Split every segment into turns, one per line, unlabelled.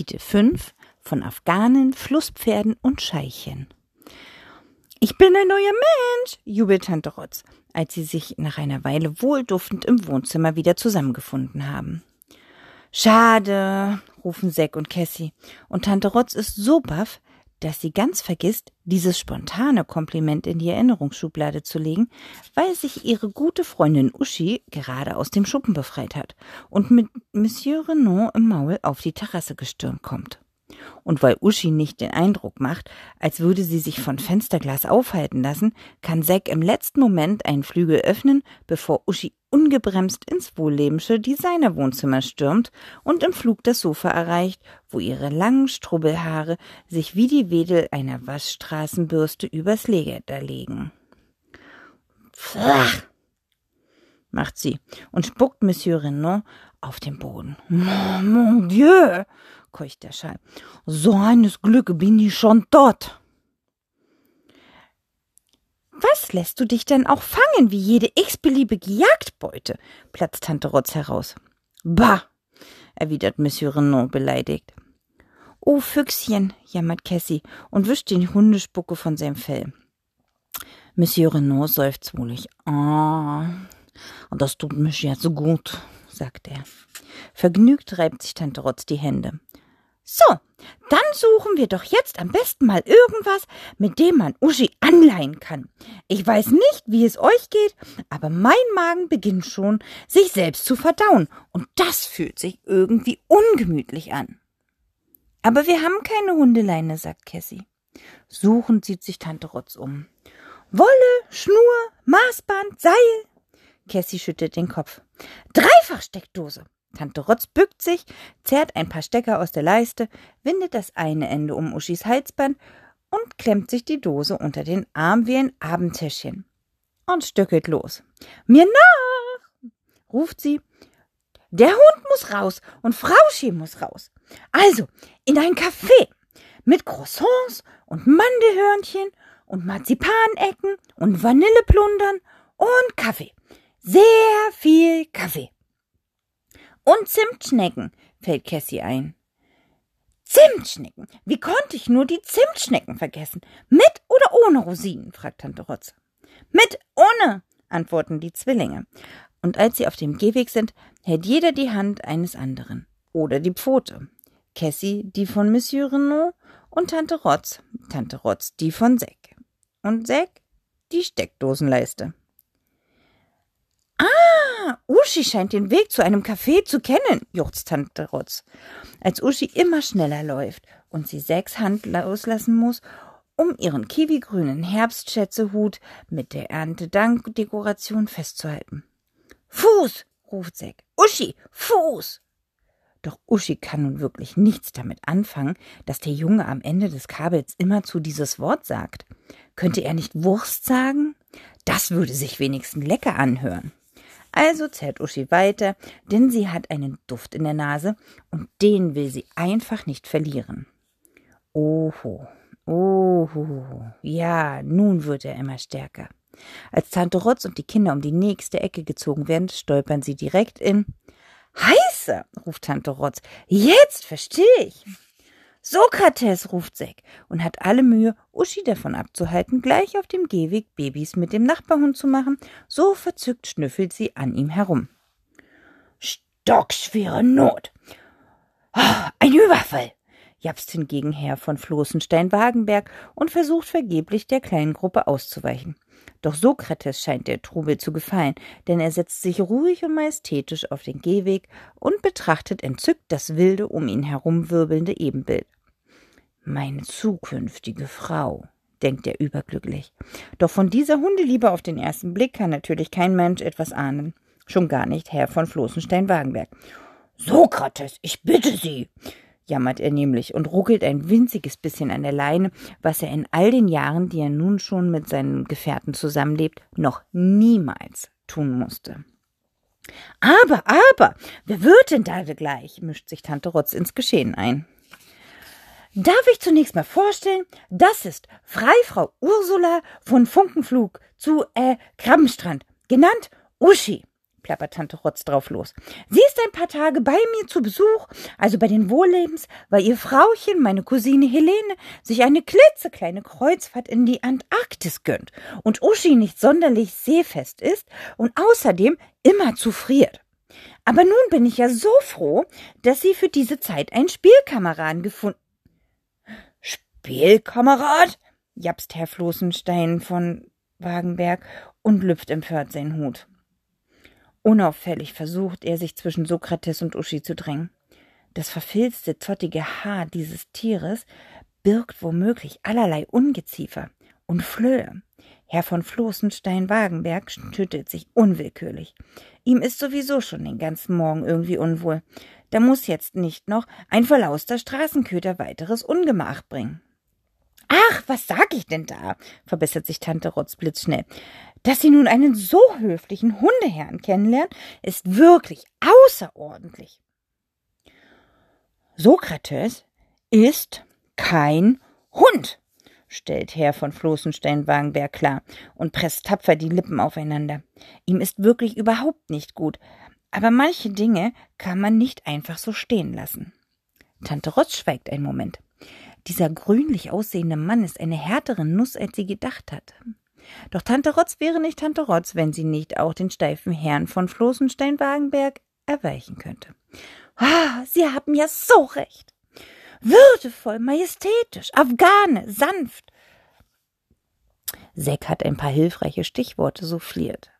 Kapitel 5 von Afghanen, Flusspferden und Scheichen. Ich bin ein neuer Mensch, jubelt Tante Rotz, als sie sich nach einer Weile wohlduftend im Wohnzimmer wieder zusammengefunden haben. Schade, rufen Zack und Cassie, und Tante Rotz ist so baff, dass sie ganz vergisst, dieses spontane Kompliment in die Erinnerungsschublade zu legen, weil sich ihre gute Freundin Uschi gerade aus dem Schuppen befreit hat und mit Monsieur Renaud im Maul auf die Terrasse gestürmt kommt. Und weil Uschi nicht den Eindruck macht, als würde sie sich von Fensterglas aufhalten lassen, kann Zack im letzten Moment einen Flügel öffnen, bevor Uschi ungebremst ins wohllebensche Designerwohnzimmer stürmt und im Flug das Sofa erreicht, wo ihre langen Strubbelhaare sich wie die Wedel einer Waschstraßenbürste übers Leder legen. Pfff, macht sie und spuckt Monsieur Renaud auf den Boden. Mon Dieu, keucht der Schall. So eines Glück bin ich schon tot. Was lässt du dich denn auch fangen wie jede x-beliebige Jagdbeute? platzt Tante Rotz heraus. Bah, erwidert Monsieur Renaud beleidigt. Oh, Füchschen, jammert Cassie und wischt den Hundespucke von seinem Fell. Monsieur Renaud seufzt wohlig. Ah, das tut mich so gut, sagt er. Vergnügt reibt sich Tante Rotz die Hände. So, dann suchen wir doch jetzt am besten mal irgendwas, mit dem man Uschi anleihen kann. Ich weiß nicht, wie es euch geht, aber mein Magen beginnt schon, sich selbst zu verdauen, und das fühlt sich irgendwie ungemütlich an. Aber wir haben keine Hundeleine, sagt Cassie. Suchend sieht sich Tante Rotz um. Wolle, Schnur, Maßband, Seil. Cassie schüttelt den Kopf. Dreifachsteckdose. Tante Rotz bückt sich, zerrt ein paar Stecker aus der Leiste, windet das eine Ende um Uschis Halsband und klemmt sich die Dose unter den Arm wie ein Abendtäschchen und stöckelt los. Mir nach! ruft sie. Der Hund muss raus und Frauschi muss raus. Also, in ein Café mit Croissants und Mandelhörnchen und Marzipanecken und Vanilleplundern und Kaffee. Sehr viel Kaffee. Und Zimtschnecken, fällt Cassie ein. Zimtschnecken. Wie konnte ich nur die Zimtschnecken vergessen? Mit oder ohne Rosinen? fragt Tante Rotz. Mit, ohne, antworten die Zwillinge. Und als sie auf dem Gehweg sind, hält jeder die Hand eines anderen. Oder die Pfote. Cassie die von Monsieur Renaud und Tante Rotz, Tante Rotz die von Zack. Und Zack die Steckdosenleiste. Uschi scheint den Weg zu einem Café zu kennen, juchzt Tante Rotz. Als Uschi immer schneller läuft und sie sechs Hand loslassen muss, um ihren kiwigrünen Herbstschätzehut mit der Erntedankdekoration festzuhalten. Fuß, ruft Zack. Uschi, Fuß! Doch Uschi kann nun wirklich nichts damit anfangen, dass der Junge am Ende des Kabels immerzu dieses Wort sagt. Könnte er nicht Wurst sagen? Das würde sich wenigstens lecker anhören. Also zerrt Uschi weiter, denn sie hat einen Duft in der Nase und den will sie einfach nicht verlieren. Oho, oho, ja, nun wird er immer stärker. Als Tante Rotz und die Kinder um die nächste Ecke gezogen werden, stolpern sie direkt in Heiße, ruft Tante Rotz. Jetzt verstehe ich. Sokrates, ruft Zack und hat alle Mühe, Uschi davon abzuhalten, gleich auf dem Gehweg Babys mit dem Nachbarhund zu machen. So verzückt schnüffelt sie an ihm herum. Stockschwere Not. Oh, ein Überfall, japst hingegen Herr von Floßenstein-Wagenberg und versucht vergeblich der kleinen Gruppe auszuweichen. Doch Sokrates scheint der Trubel zu gefallen, denn er setzt sich ruhig und majestätisch auf den Gehweg und betrachtet entzückt das wilde um ihn herumwirbelnde Ebenbild. Meine zukünftige Frau, denkt er überglücklich. Doch von dieser Hundeliebe auf den ersten Blick kann natürlich kein Mensch etwas ahnen. Schon gar nicht Herr von Floßenstein-Wagenberg. Sokrates, ich bitte Sie, jammert er nämlich und ruckelt ein winziges bisschen an der Leine, was er in all den Jahren, die er nun schon mit seinen Gefährten zusammenlebt, noch niemals tun musste. Aber, aber, wer wird denn da gleich? mischt sich Tante Rotz ins Geschehen ein. Darf ich zunächst mal vorstellen, das ist Freifrau Ursula von Funkenflug zu äh, Krabbenstrand, genannt Uschi. Plappert Tante Rotz drauf los. Sie ist ein paar Tage bei mir zu Besuch, also bei den Wohllebens, weil ihr Frauchen, meine Cousine Helene, sich eine klitzekleine Kreuzfahrt in die Antarktis gönnt und Uschi nicht sonderlich seefest ist und außerdem immer zu friert. Aber nun bin ich ja so froh, dass sie für diese Zeit einen Spielkameraden gefunden. Spielkamerad? japst Herr Floßenstein von Wagenberg und lüpft empört seinen Hut. Unauffällig versucht er, sich zwischen Sokrates und Uschi zu drängen. Das verfilzte, zottige Haar dieses Tieres birgt womöglich allerlei Ungeziefer und Flöhe. Herr von Floßenstein-Wagenberg schüttelt sich unwillkürlich. Ihm ist sowieso schon den ganzen Morgen irgendwie unwohl. Da muss jetzt nicht noch ein verlauster Straßenköter weiteres Ungemach bringen. Ach, was sag ich denn da? verbessert sich Tante Rotz blitzschnell. Dass Sie nun einen so höflichen Hundeherrn kennenlernen, ist wirklich außerordentlich. Sokrates ist kein Hund, stellt Herr von Floßenstein-Wagenberg klar und presst tapfer die Lippen aufeinander. Ihm ist wirklich überhaupt nicht gut, aber manche Dinge kann man nicht einfach so stehen lassen. Tante Rotz schweigt einen Moment. Dieser grünlich aussehende Mann ist eine härtere Nuss, als sie gedacht hat. Doch Tante Rotz wäre nicht Tante Rotz, wenn sie nicht auch den steifen Herrn von Floßenstein-Wagenberg erweichen könnte. Ah, Sie haben ja so recht. Würdevoll, majestätisch, Afghane, sanft. Seck hat ein paar hilfreiche Stichworte souffliert.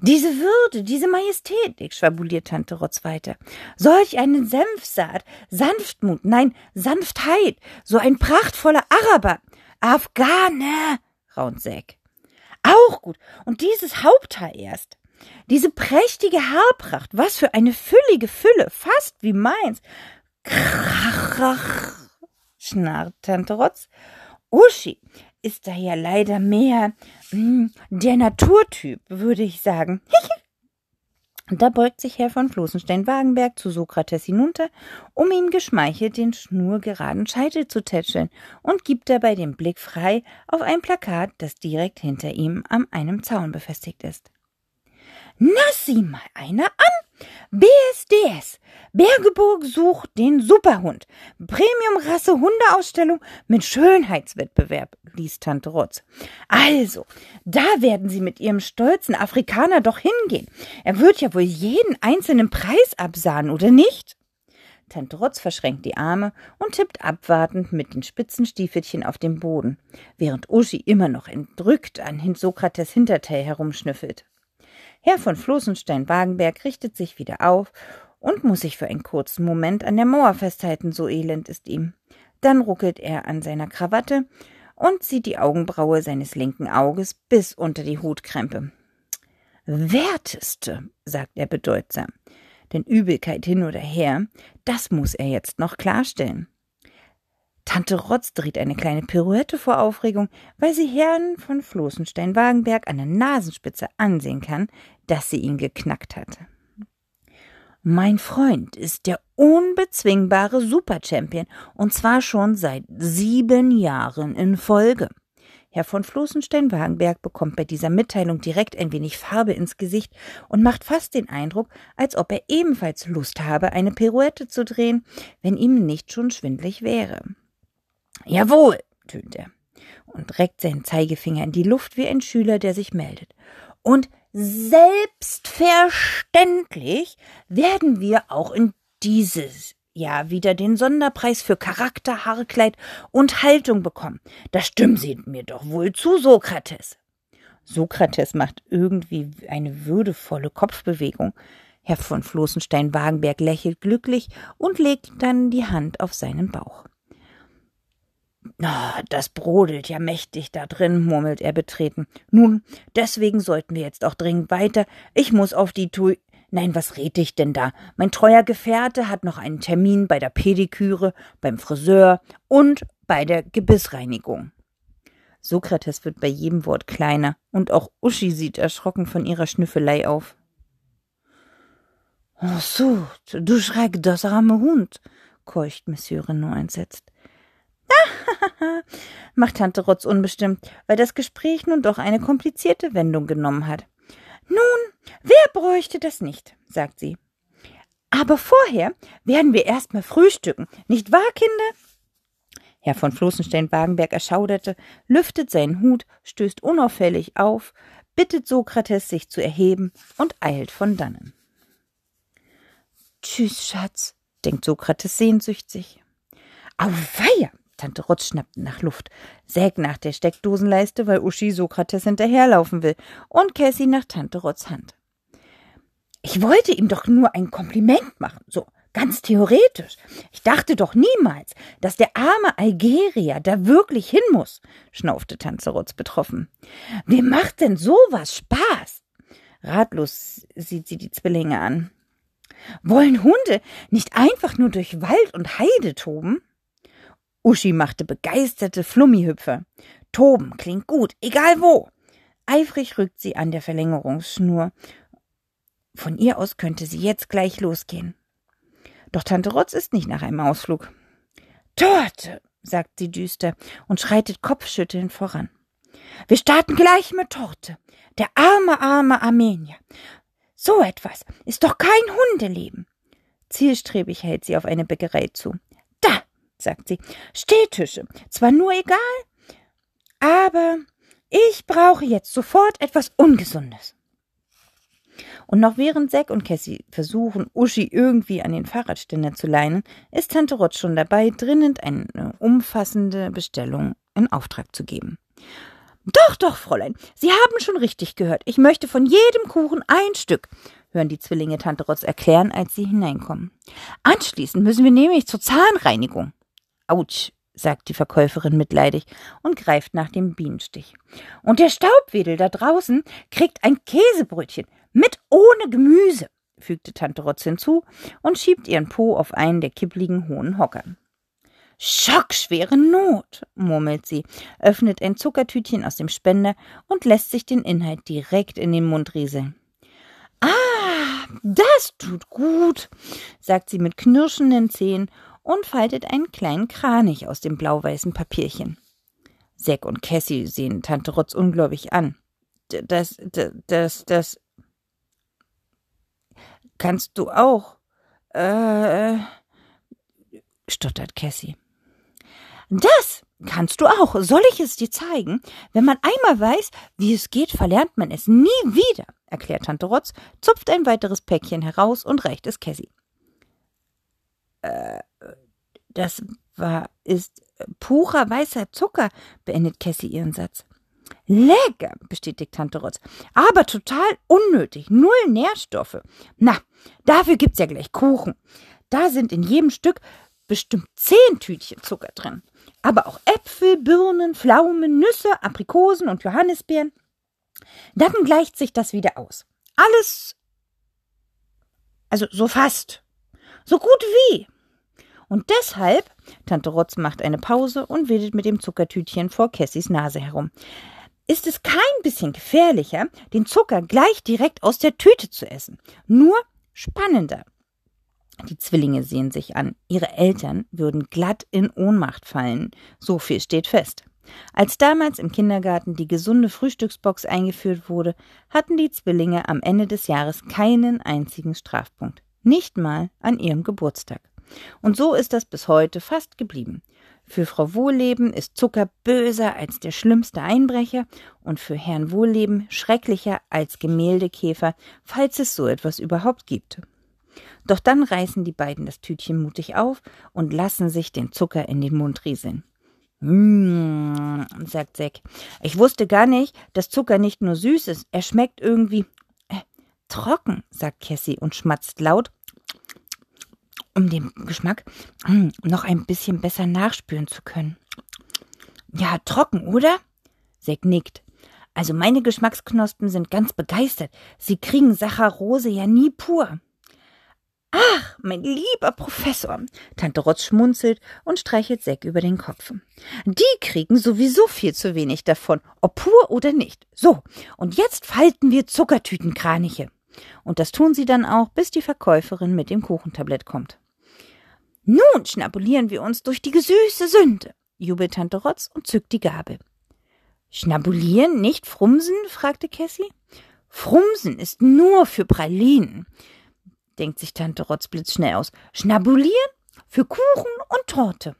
Diese Würde, diese Majestätik, schwabuliert Tante Rotz weiter. Solch eine Senfsaat, Sanftmut, nein, Sanftheit, so ein prachtvoller Araber. Afghane, raunt Säck. Auch gut. Und dieses Haupthaar erst. Diese prächtige Haarpracht, was für eine füllige Fülle, fast wie meins. Krach, schnarrt Tante Rotz. Uschi ist da ja leider mehr mh, hm, der Naturtyp, würde ich sagen. Da beugt sich Herr von Floßenstein-Wagenberg zu Sokrates hinunter, um ihm geschmeichelt den schnurgeraden Scheitel zu tätscheln und gibt dabei den Blick frei auf ein Plakat, das direkt hinter ihm an einem Zaun befestigt ist. Na, sieh mal einer an! BSDS. Bergeburg sucht den Superhund. Premium-Rasse Hundeausstellung mit Schönheitswettbewerb, liest Tante Rotz. Also, da werden Sie mit Ihrem stolzen Afrikaner doch hingehen. Er wird ja wohl jeden einzelnen Preis absahnen, oder nicht? Tante Rotz verschränkt die Arme und tippt abwartend mit den spitzen Stiefelchen auf dem Boden, während Uschi immer noch entrückt an Sokrates Hinterteil herumschnüffelt. Herr von Floßenstein-Wagenberg richtet sich wieder auf und muss sich für einen kurzen Moment an der Mauer festhalten, so elend ist ihm. Dann ruckelt er an seiner Krawatte und zieht die Augenbraue seines linken Auges bis unter die Hutkrempe. Werteste, sagt er bedeutsam. Denn Übelkeit hin oder her, das muss er jetzt noch klarstellen. Tante Rotz dreht eine kleine Pirouette vor Aufregung, weil sie Herrn von Floßenstein-Wagenberg an der Nasenspitze ansehen kann, dass sie ihn geknackt hat. Mein Freund ist der unbezwingbare Superchampion und zwar schon seit sieben Jahren in Folge. Herr von Floßenstein-Wagenberg bekommt bei dieser Mitteilung direkt ein wenig Farbe ins Gesicht und macht fast den Eindruck, als ob er ebenfalls Lust habe, eine Pirouette zu drehen, wenn ihm nicht schon schwindlig wäre. Jawohl, tönt er und reckt seinen Zeigefinger in die Luft wie ein Schüler, der sich meldet. Und selbstverständlich werden wir auch in dieses Jahr wieder den Sonderpreis für Charakter, Haarkleid und Haltung bekommen. Da stimmen Sie mir doch wohl zu, Sokrates. Sokrates macht irgendwie eine würdevolle Kopfbewegung. Herr von Floßenstein-Wagenberg lächelt glücklich und legt dann die Hand auf seinen Bauch. Ah, das brodelt ja mächtig da drin, murmelt er betreten. Nun, deswegen sollten wir jetzt auch dringend weiter. Ich muss auf die Tui. Nein, was red ich denn da? Mein treuer Gefährte hat noch einen Termin bei der Pediküre, beim Friseur und bei der Gebissreinigung. Sokrates wird bei jedem Wort kleiner, und auch Uschi sieht erschrocken von ihrer Schnüffelei auf. Ach so, du Schreck, das arme Hund, keucht Monsieur Renaud entsetzt. macht Tante Rotz unbestimmt, weil das Gespräch nun doch eine komplizierte Wendung genommen hat. Nun, wer bräuchte das nicht, sagt sie. Aber vorher werden wir erst mal frühstücken, nicht wahr, Kinder? Herr von Floßenstein-Wagenberg erschauderte, lüftet seinen Hut, stößt unauffällig auf, bittet Sokrates, sich zu erheben und eilt von dannen. Tschüss, Schatz, denkt Sokrates sehnsüchtig. Auweia! Tante Rotz schnappt nach Luft, sägt nach der Steckdosenleiste, weil Uschi Sokrates hinterherlaufen will, und Cassie nach Tante Rotz Hand. Ich wollte ihm doch nur ein Kompliment machen, so ganz theoretisch. Ich dachte doch niemals, dass der arme Algerier da wirklich hin muss, schnaufte Tante Rotz betroffen. Wem macht denn sowas Spaß? Ratlos sieht sie die Zwillinge an. Wollen Hunde nicht einfach nur durch Wald und Heide toben? Uschi machte begeisterte Flummihüpfer. Toben klingt gut, egal wo. Eifrig rückt sie an der Verlängerungsschnur. Von ihr aus könnte sie jetzt gleich losgehen. Doch Tante Rotz ist nicht nach einem Ausflug. Torte, sagt sie düster und schreitet kopfschüttelnd voran. Wir starten gleich mit Torte. Der arme, arme Armenier. So etwas ist doch kein Hundeleben. Zielstrebig hält sie auf eine Bäckerei zu. Sagt sie, Stehtische. Zwar nur egal, aber ich brauche jetzt sofort etwas Ungesundes. Und noch während Zack und Cassie versuchen, Uschi irgendwie an den Fahrradständer zu leinen, ist Tante Rotz schon dabei, dringend eine umfassende Bestellung in Auftrag zu geben. Doch, doch, Fräulein, Sie haben schon richtig gehört. Ich möchte von jedem Kuchen ein Stück, hören die Zwillinge Tante Rotz erklären, als sie hineinkommen. Anschließend müssen wir nämlich zur Zahnreinigung. Autsch, sagt die Verkäuferin mitleidig und greift nach dem Bienenstich. Und der Staubwedel da draußen kriegt ein Käsebrötchen mit ohne Gemüse, fügte Tante Rotz hinzu und schiebt ihren Po auf einen der kippligen hohen Hocker. Schockschwere Not, murmelt sie, öffnet ein Zuckertütchen aus dem Spender und lässt sich den Inhalt direkt in den Mund rieseln. Ah, das tut gut, sagt sie mit knirschenden Zähnen und faltet einen kleinen Kranich aus dem blau-weißen Papierchen. Zack und Cassie sehen Tante Rotz ungläubig an. Das, das, das, das. Kannst du auch? Äh, stottert Cassie. Das kannst du auch. Soll ich es dir zeigen? Wenn man einmal weiß, wie es geht, verlernt man es nie wieder, erklärt Tante Rotz, zupft ein weiteres Päckchen heraus und reicht es Cassie. Äh, das war, ist purer weißer Zucker, beendet Cassie ihren Satz. Lecker, bestätigt Tante Rotz. Aber total unnötig. Null Nährstoffe. Na, dafür gibt's ja gleich Kuchen. Da sind in jedem Stück bestimmt zehn Tütchen Zucker drin. Aber auch Äpfel, Birnen, Pflaumen, Nüsse, Aprikosen und Johannisbeeren. Dann gleicht sich das wieder aus. Alles, also so fast, so gut wie. Und deshalb, Tante Rotz macht eine Pause und wedelt mit dem Zuckertütchen vor Cassis Nase herum, ist es kein bisschen gefährlicher, den Zucker gleich direkt aus der Tüte zu essen. Nur spannender. Die Zwillinge sehen sich an. Ihre Eltern würden glatt in Ohnmacht fallen. So viel steht fest. Als damals im Kindergarten die gesunde Frühstücksbox eingeführt wurde, hatten die Zwillinge am Ende des Jahres keinen einzigen Strafpunkt. Nicht mal an ihrem Geburtstag. Und so ist das bis heute fast geblieben. Für Frau Wohlleben ist Zucker böser als der schlimmste Einbrecher und für Herrn Wohlleben schrecklicher als Gemäldekäfer, falls es so etwas überhaupt gibt. Doch dann reißen die beiden das Tütchen mutig auf und lassen sich den Zucker in den Mund rieseln. Mmh, sagt Zack. Ich wusste gar nicht, dass Zucker nicht nur süß ist, er schmeckt irgendwie trocken, sagt Cassie und schmatzt laut um den Geschmack mm, noch ein bisschen besser nachspüren zu können. Ja, trocken, oder? Zack nickt. Also meine Geschmacksknospen sind ganz begeistert. Sie kriegen Saccharose ja nie pur. Ach, mein lieber Professor. Tante Rotz schmunzelt und streichelt Zack über den Kopf. Die kriegen sowieso viel zu wenig davon, ob pur oder nicht. So, und jetzt falten wir Zuckertütenkraniche. Und das tun sie dann auch, bis die Verkäuferin mit dem Kuchentablett kommt. Nun schnabulieren wir uns durch die gesüße Sünde, jubelt Tante Rotz und zückt die Gabel. Schnabulieren, nicht frumsen? fragte Cassie. Frumsen ist nur für Pralinen, denkt sich Tante Rotz blitzschnell aus. Schnabulieren für Kuchen und Torte.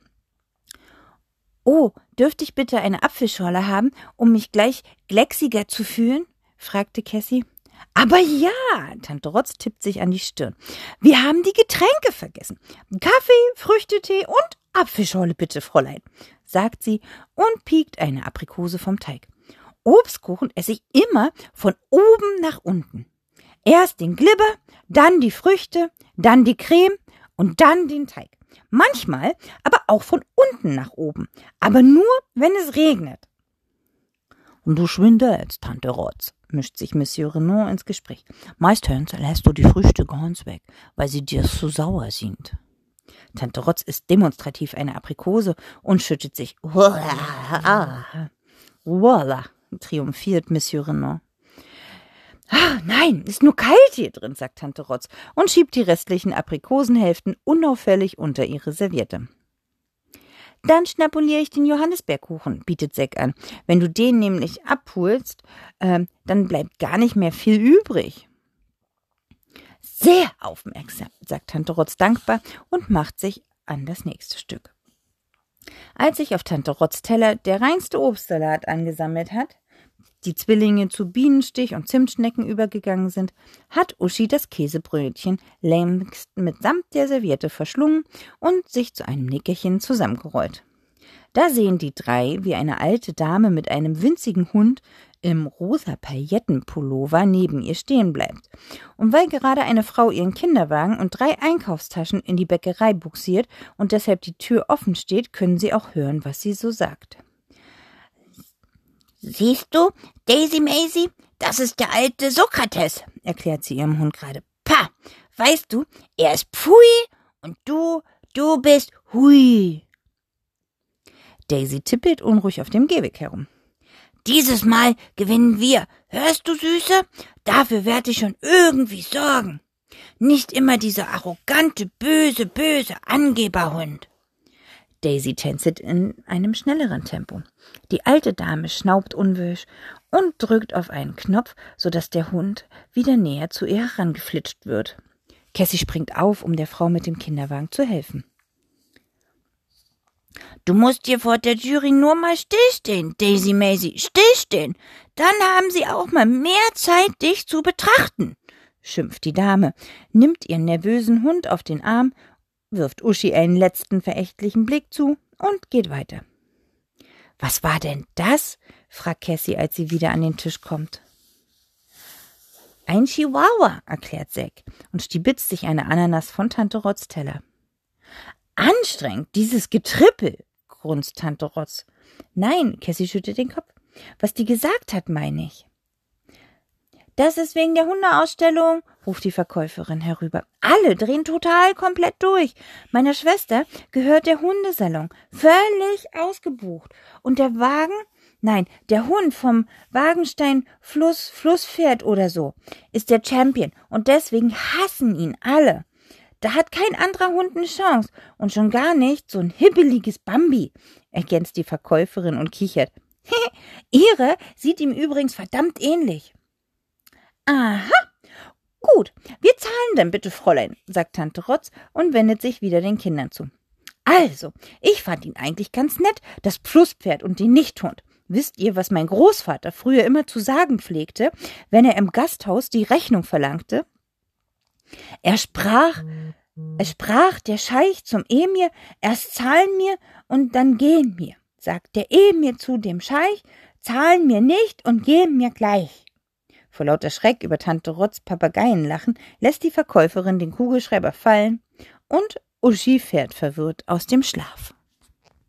Oh, dürfte ich bitte eine Apfelschorle haben, um mich gleich glecksiger zu fühlen? fragte Cassie. Aber ja, Tante Rotz tippt sich an die Stirn. Wir haben die Getränke vergessen. Kaffee, Früchtetee und Apfelschorle bitte, Fräulein, sagt sie und piekt eine Aprikose vom Teig. Obstkuchen esse ich immer von oben nach unten. Erst den Glibber, dann die Früchte, dann die Creme und dann den Teig. Manchmal aber auch von unten nach oben, aber nur, wenn es regnet. Und du schwindelst, Tante Rotz, mischt sich Monsieur Renaud ins Gespräch. Meistens lässt du die Früchte ganz weg, weil sie dir zu sauer sind. Tante Rotz isst demonstrativ eine Aprikose und schüttet sich. Voila, triumphiert Monsieur Renaud. Ah, nein, ist nur kalt hier drin, sagt Tante Rotz und schiebt die restlichen Aprikosenhälften unauffällig unter ihre Serviette. Dann schnabuliere ich den Johannisbeerkuchen, bietet Seck an. Wenn du den nämlich abholst, äh, dann bleibt gar nicht mehr viel übrig. Sehr aufmerksam, sagt Tante Rotz dankbar und macht sich an das nächste Stück. Als sich auf Tante Rotz Teller der reinste Obstsalat angesammelt hat, die Zwillinge zu Bienenstich und Zimtschnecken übergegangen sind, hat Uschi das Käsebrötchen längst mitsamt der Serviette verschlungen und sich zu einem Nickerchen zusammengerollt. Da sehen die drei, wie eine alte Dame mit einem winzigen Hund im rosa Paillettenpullover neben ihr stehen bleibt. Und weil gerade eine Frau ihren Kinderwagen und drei Einkaufstaschen in die Bäckerei buxiert und deshalb die Tür offen steht, können sie auch hören, was sie so sagt. Siehst du, Daisy Maisie, das ist der alte Sokrates, erklärt sie ihrem Hund gerade. Pah, weißt du, er ist Pfui und du, du bist Hui. Daisy tippelt unruhig auf dem Gehweg herum. Dieses Mal gewinnen wir. Hörst du, Süße? Dafür werde ich schon irgendwie sorgen. Nicht immer dieser arrogante, böse, böse Angeberhund. Daisy tänzelt in einem schnelleren Tempo. Die alte Dame schnaubt unwirsch und drückt auf einen Knopf, so dass der Hund wieder näher zu ihr herangeflitscht wird. Cassie springt auf, um der Frau mit dem Kinderwagen zu helfen. Du musst hier vor der Jury nur mal stillstehen, Daisy Maisie, stillstehen. Dann haben sie auch mal mehr Zeit, dich zu betrachten, schimpft die Dame, nimmt ihren nervösen Hund auf den Arm wirft Uschi einen letzten verächtlichen Blick zu und geht weiter. Was war denn das? fragt Cassie, als sie wieder an den Tisch kommt. Ein Chihuahua, erklärt Zack und stibitzt sich eine Ananas von Tante Rotz Teller. Anstrengend, dieses Getrippel, grunzt Tante Rotz. Nein, Cassie schüttet den Kopf. Was die gesagt hat, meine ich. Das ist wegen der Hundeausstellung, ruft die Verkäuferin herüber. Alle drehen total komplett durch. Meiner Schwester gehört der Hundesalon. Völlig ausgebucht. Und der Wagen? Nein, der Hund vom Wagenstein Fluss, Flusspferd oder so ist der Champion. Und deswegen hassen ihn alle. Da hat kein anderer Hund eine Chance. Und schon gar nicht so ein hibbeliges Bambi, ergänzt die Verkäuferin und kichert. Ihre sieht ihm übrigens verdammt ähnlich. Aha. Gut, wir zahlen dann bitte, Fräulein, sagt Tante Rotz und wendet sich wieder den Kindern zu. Also, ich fand ihn eigentlich ganz nett, das Pluspferd und den Nichthund. Wisst ihr, was mein Großvater früher immer zu sagen pflegte, wenn er im Gasthaus die Rechnung verlangte? Er sprach, er sprach der Scheich zum Emir, erst zahlen mir und dann gehen mir. Sagt der Emir zu dem Scheich, zahlen mir nicht und gehen mir gleich. Vor lauter Schreck über Tante Rotz Papageienlachen lässt die Verkäuferin den Kugelschreiber fallen und Uschi fährt verwirrt aus dem Schlaf.